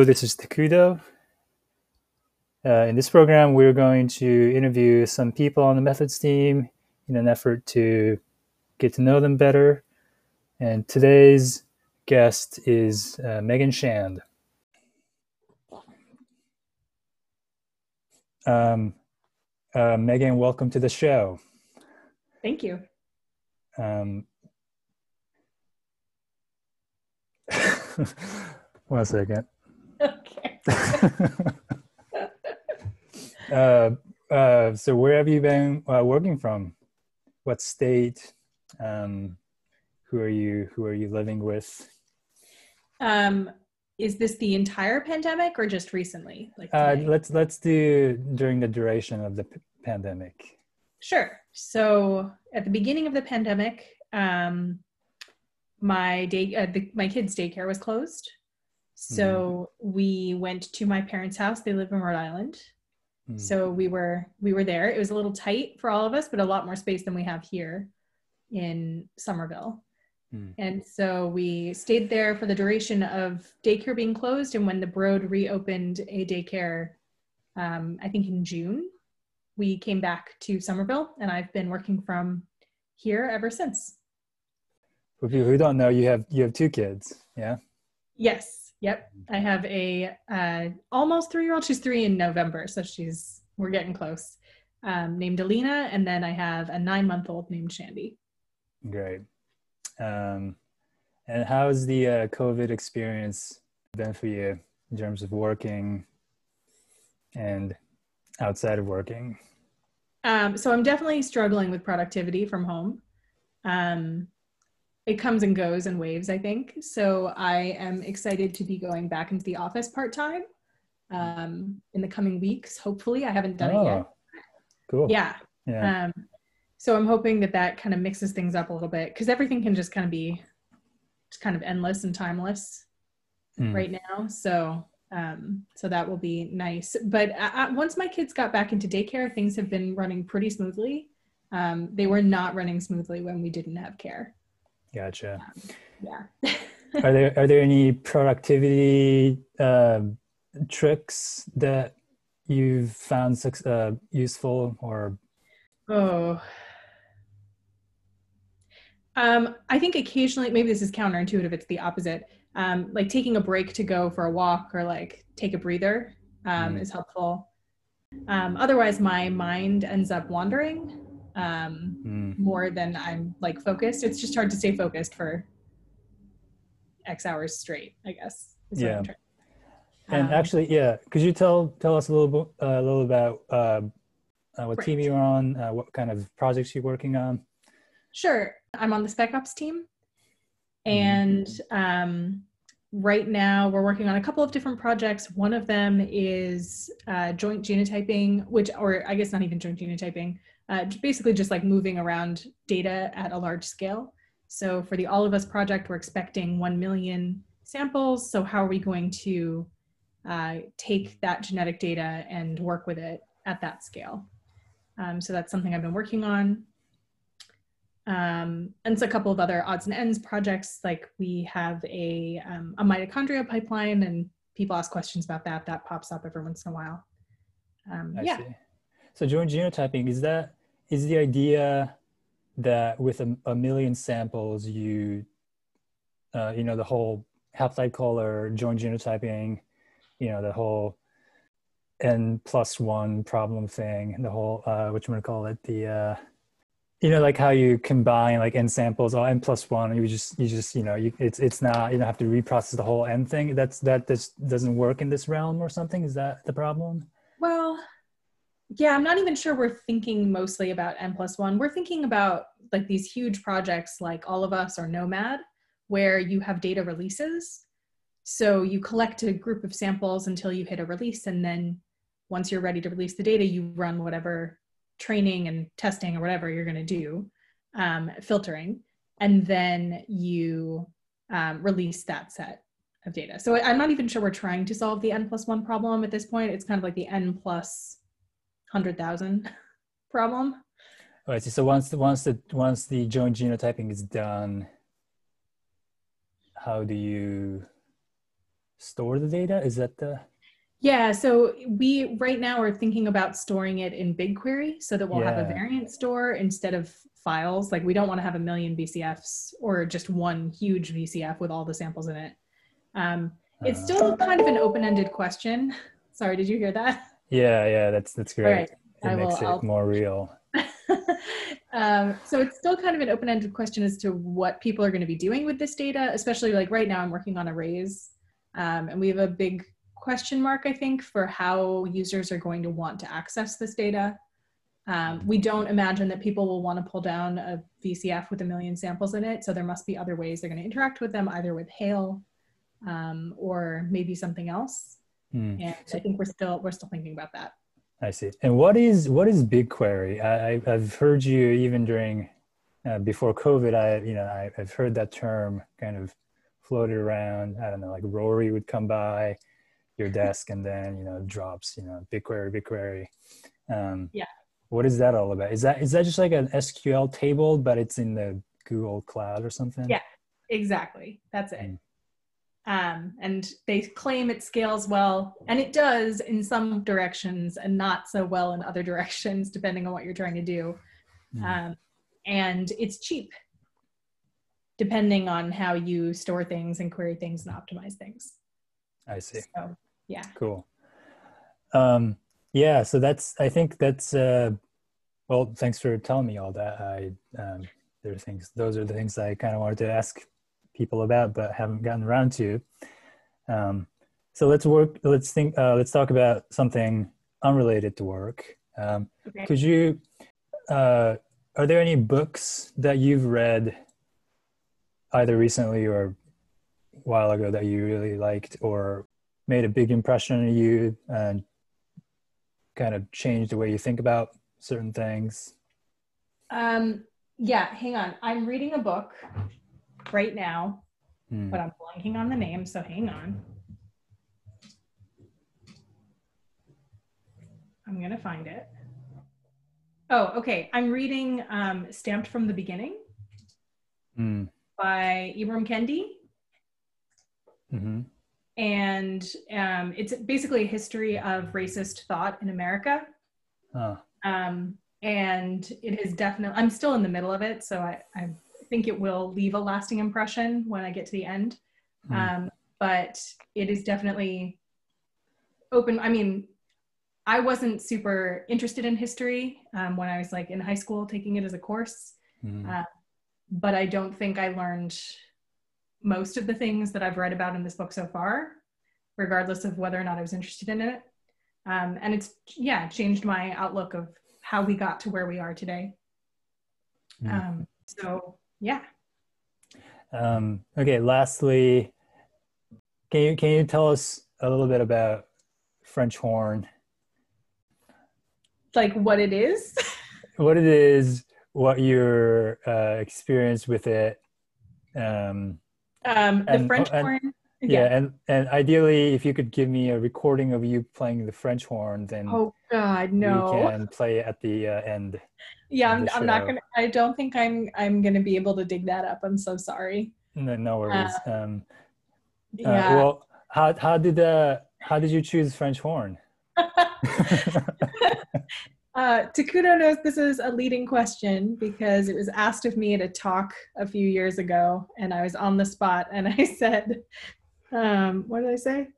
Hello, this is Takudo. Uh, in this program, we're going to interview some people on the methods team in an effort to get to know them better. And today's guest is uh, Megan Shand. Um, uh, Megan, welcome to the show. Thank you. Um, one second. Okay. uh, uh, so where have you been uh, working from? What state? Um, who are you? Who are you living with? Um, is this the entire pandemic or just recently? Like uh, let's let's do during the duration of the p- pandemic. Sure. So at the beginning of the pandemic, um, my day uh, the, my kids' daycare was closed. So mm. we went to my parents' house. They live in Rhode Island. Mm. So we were we were there. It was a little tight for all of us, but a lot more space than we have here in Somerville. Mm. And so we stayed there for the duration of daycare being closed. And when the Broad reopened a daycare, um, I think in June, we came back to Somerville, and I've been working from here ever since. For people who don't know, you have you have two kids, yeah. Yes, Yep, I have a uh, almost three year old. She's three in November, so she's we're getting close. Um, named Alina, and then I have a nine month old named Shandy. Great. Um, and how's the uh, COVID experience been for you in terms of working and outside of working? Um, so I'm definitely struggling with productivity from home. Um, it comes and goes in waves, I think. So I am excited to be going back into the office part time um, in the coming weeks. Hopefully, I haven't done oh, it yet. Oh, cool. Yeah. Yeah. Um, so I'm hoping that that kind of mixes things up a little bit because everything can just kind of be just kind of endless and timeless mm. right now. So um, so that will be nice. But uh, uh, once my kids got back into daycare, things have been running pretty smoothly. Um, they were not running smoothly when we didn't have care. Gotcha. Um, yeah. are there are there any productivity uh, tricks that you've found uh, useful or? Oh. Um, I think occasionally, maybe this is counterintuitive. It's the opposite. Um, like taking a break to go for a walk or like take a breather um, mm. is helpful. Um, otherwise, my mind ends up wandering um, mm. more than I'm like focused. It's just hard to stay focused for X hours straight, I guess. Yeah. And um, actually, yeah, could you tell tell us a little bit uh, a little about uh, uh, what right. team you're on, uh, what kind of projects you're working on? Sure, I'm on the Spec Ops team, mm-hmm. and um, right now we're working on a couple of different projects. One of them is uh, joint genotyping, which, or I guess not even joint genotyping, uh, basically just like moving around data at a large scale. So for the All of Us project, we're expecting 1 million samples. So how are we going to uh, take that genetic data and work with it at that scale? Um, so that's something I've been working on. Um, and it's a couple of other odds and ends projects, like we have a, um, a mitochondria pipeline and people ask questions about that. That pops up every once in a while. Um, yeah. See. So joint genotyping, is that is the idea that with a, a million samples, you, uh, you know, the whole haplotype caller, joint genotyping, you know, the whole n plus one problem thing, the whole, uh, want to call it, the, uh, you know, like how you combine like n samples or n plus one, you just, you just, you know, you, it's, it's not, you don't have to reprocess the whole n thing. That's, that this doesn't work in this realm or something. Is that the problem? Well, yeah i'm not even sure we're thinking mostly about n plus one. We're thinking about like these huge projects like all of us or gnomAD where you have data releases. So you collect a group of samples until you hit a release and then once you're ready to release the data you run whatever training and testing or whatever you're going to do um, filtering and then you um, release that set of data. So i'm not even sure we're trying to solve the n plus one problem at this point. It's kind of like the n plus hundred thousand problem. All right. So once the once the once the joint genotyping is done, how do you store the data? Is that the yeah, so we right now are thinking about storing it in BigQuery so that we'll have a variant store instead of files. Like we don't want to have a million VCFs or just one huge VCF with all the samples in it. Um, it's Uh, still kind of an open-ended question. Sorry, did you hear that? Yeah, yeah, that's that's great. right, It I will- makes it I'll- more real. um, so it's still kind of an open-ended question as to what people are going to be doing with this data, especially like right now I'm working on arrays. Um, and we have a big question mark, I think, for how users are going to want to access this data. Um, we don't imagine that people will want to pull down a VCF with a million samples in it. So there must be other ways they're going to interact with them, either with Hail um, or maybe something else. Hmm. And I think we're still we're still thinking about that. I see. And what is what is BigQuery? I, I I've heard you even during uh, before COVID. I you know I, I've heard that term kind of floated around. I don't know, like Rory would come by your desk and then you know drops you know BigQuery, BigQuery. Um, Yeah. What is that all about? Is that is that just like an SQL table, but it's in the Google Cloud or something? Yeah. Exactly. That's it. Mm. Um, and they claim it scales well, and it does in some directions and not so well in other directions, depending on what you're trying to do. Mm. Um, and it's cheap, depending on how you store things and query things and optimize things. I see. So, yeah. Cool. Um, yeah, so that's I think that's uh, well. Thanks for telling me all that. I um, there are things. Those are the things I kind of wanted to ask people about, but haven't gotten around to. Um, so let's work. Let's think. Uh, let's talk about something unrelated to work. Um, Okay. could you? Uh, are there any books that you've read, either recently or a while ago, that you really liked or made a big impression on you and kind of changed the way you think about certain things? Um, yeah, hang on. I'm reading a book right now, Hmm. but I'm blanking on the name, so hang on. I'm gonna find it. Oh, okay. I'm reading um, Stamped from the Beginning Hmm. by Ibram Kendi. Mm-hmm. And um, it's basically a history of racist thought in America. Huh. Um, and it is definitely, I'm still in the middle of it, so I, I think it will leave a lasting impression when I get to the end. Hmm. Um, but it is definitely open. I mean, I wasn't super interested in history um, when I was like in high school taking it as a course, Hmm. uh, but I don't think I learned most of the things that I've read about in this book so far, regardless of whether or not I was interested in it. Um, and it's, yeah, changed my outlook of how we got to where we are today. Hmm. Um, so, yeah. Um, okay. Lastly, can you can you tell us a little bit about French horn? Like what it is. What it is, what your uh, experience with it, um, Um, the And- French and- horn. yeah. and and ideally, if you could give me a recording of you playing the French horn, then Oh God, we no. can play at the uh, end. Yeah, I'm, I'm not gonna. I don't think I'm. I'm gonna be able to dig that up. I'm so sorry. No, no worries. um, uh, Yeah. well, how how did uh how did you choose French horn? uh, Takudo knows this is a leading question because it was asked of me at a talk a few years ago, and I was on the spot, and I said, um, "What did I say?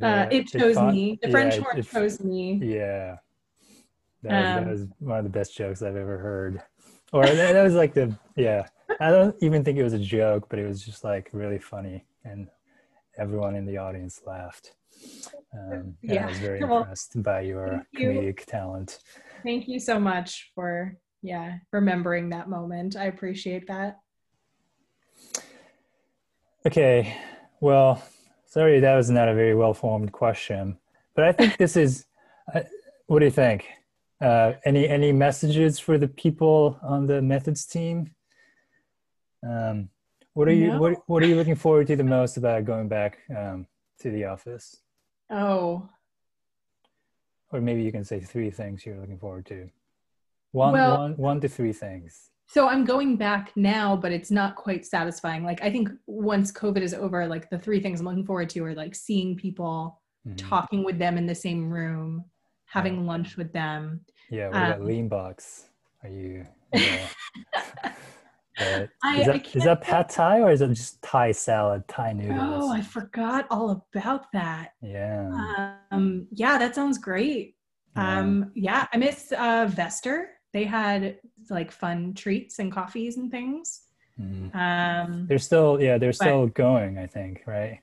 Uh, The- it chose fun- me. The French it- horn it- chose me." Yeah, that was, Um, that was one of the best jokes I've ever heard. Or that, that was like the yeah. I don't even think it was a joke, but it was just like really funny, and everyone in the audience laughed. Um, and I was very Well, impressed by your thank you. comedic talent. Thank you so much for yeah remembering that moment. I appreciate that. Okay, well, sorry that was not a very well formed question, but I think this is. I what do you think? Uh, any any messages for the people on the methods team? Um, what are you No. what What are you looking forward to the most about going back um, to the office? Oh, Or maybe you can say three things you're looking forward to. One Well- one one to three things. So I'm going back now, but it's not quite satisfying. Like I think once COVID is over, like the three things I'm looking forward to are like seeing people, Mhm. talking with them in the same room, having lunch with them. Yeah, what Um, lean box? Are you? Yeah. But I- is that is that pad thai or is it just Thai salad, Thai noodles? Oh, I forgot all about that. yeah. Um, yeah, that sounds great. yeah. Um, yeah, I miss uh, Vester. They had like fun treats and coffees and things. Mhm. Um, They're still yeah, they're but- still going, I think, right?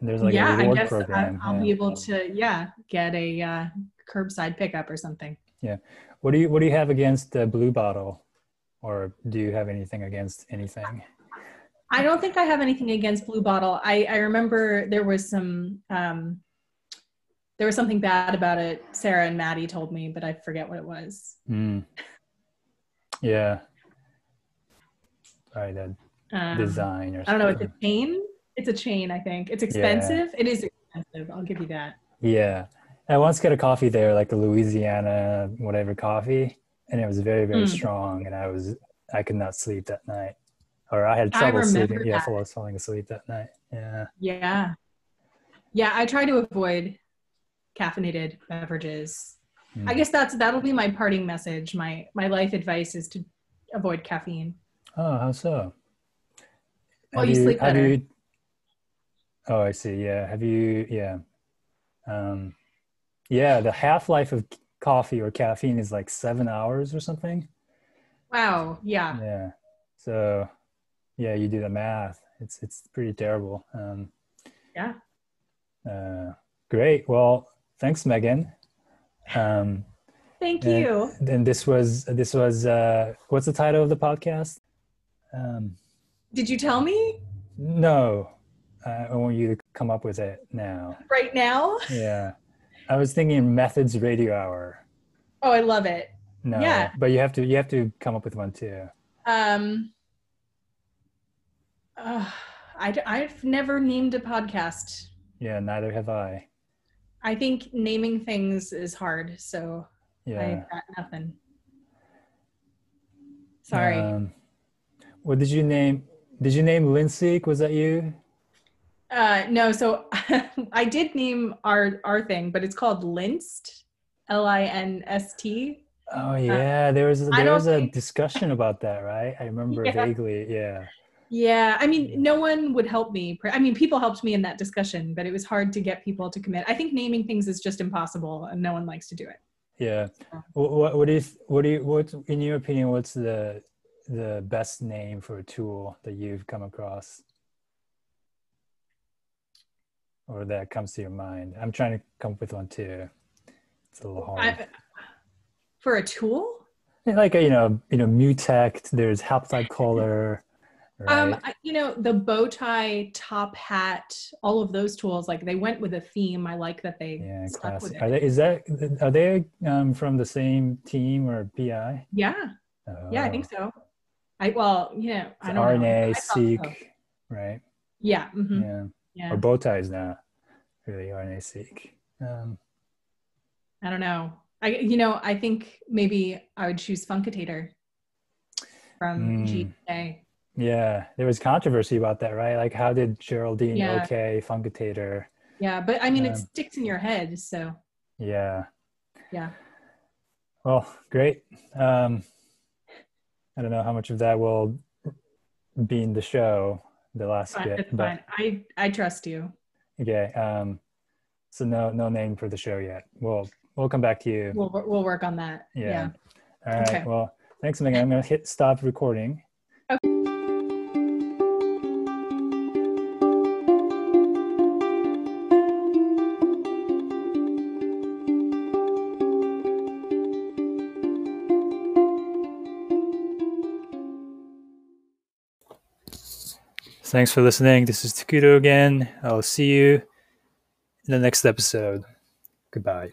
And there's like yeah, a I reward guess I- program. I'll yeah. be able to yeah get a uh, curbside pickup or something. Yeah. What do you what do you have against the blue bottle? Or do you have anything against anything? I don't think I have anything against Blue Bottle. I, I remember there was some um, there was something bad about it. Sarah and Maddie told me, but I forget what it was. Mm. Yeah. Sorry, that Um, design or I don't know. It's a chain. It's a chain. I think it's expensive. It is expensive. I'll give you that. Yeah. I once got a coffee there, like a Louisiana whatever coffee, and it was very, very Mm. strong. And I was, I could not sleep that night, or I had trouble remember sleeping. Yeah, I was falling asleep that night. Yeah. Yeah, yeah. I try to avoid caffeinated beverages. Mm. I guess that's that'll be my parting message. My my life advice is to avoid caffeine. Oh, how so? Well, you sleep have better. you- oh, I see. Yeah. Have you? Yeah. Um, yeah. The half life of coffee or caffeine is like seven hours or something. Wow. Yeah. Yeah. So, yeah, you do the math. It's it's pretty terrible. Um, Yeah. uh, great. Well, thanks, Megan. Um, Thank and you. Then this was this was uh, what's the title of the podcast? Um, Did you tell me no, I want you to come up with it now. right now? Yeah, I was thinking methods radio hour. Oh, I love it. No, Yeah. but you have to you have to come up with one too. Um, uh, I, I've never named a podcast. Yeah, neither have I. I think naming things is hard, so Yeah. I got nothing. Sorry. Um, what did you name? Did you name Lindsay? Was that you? Uh, no, so I did name our our thing, but it's called Linst, L I N S T. Oh yeah, there was Uh, there was a think- discussion about that, right? I remember Yeah. vaguely. Yeah. Yeah, I mean, no one would help me. I mean, people helped me in that discussion, but it was hard to get people to commit. I think naming things is just impossible, and no one likes to do it. Yeah. What, what, what th- what do you what in your opinion? What's the the best name for a tool that you've come across, or that comes to your mind? I'm trying to come up with one too. It's a little hard. I, for a tool, like a, you know, you know, Mutect. There's Haplotype Caller. Right? um, I, you know, the Bowtie, top hat, all of those tools, like they went with a theme. I like that they yeah, stuck with classic. it. Are they? Is that? Are they um, from the same team or PI? yeah, yeah, I think so. I well, you know, I don't know. RNA I seq, so. right? Yeah, mhm, Yeah. yeah. Or bow ties now. Really RNA seq. Um, I don't know. I you know, I think maybe I would choose Funcotator from Mm. GA. yeah, there was controversy about that, right? Like, how did Geraldine Yeah. OK Funcotator? Yeah, but I mean, it Um, sticks in your head, so Yeah. yeah. Well, great. Um, I don't know how much of that will be in the show, the last Fine, bit, but fine. I I trust you. okay. Um, so no, no name for the show yet. We'll we'll come back to you. We'll we'll work on that. Yeah. Yeah. All right. Okay. Well, thanks, Megan. I'm gonna hit stop recording. Thanks for listening. This is Takudo again. I'll see you in the next episode. Goodbye.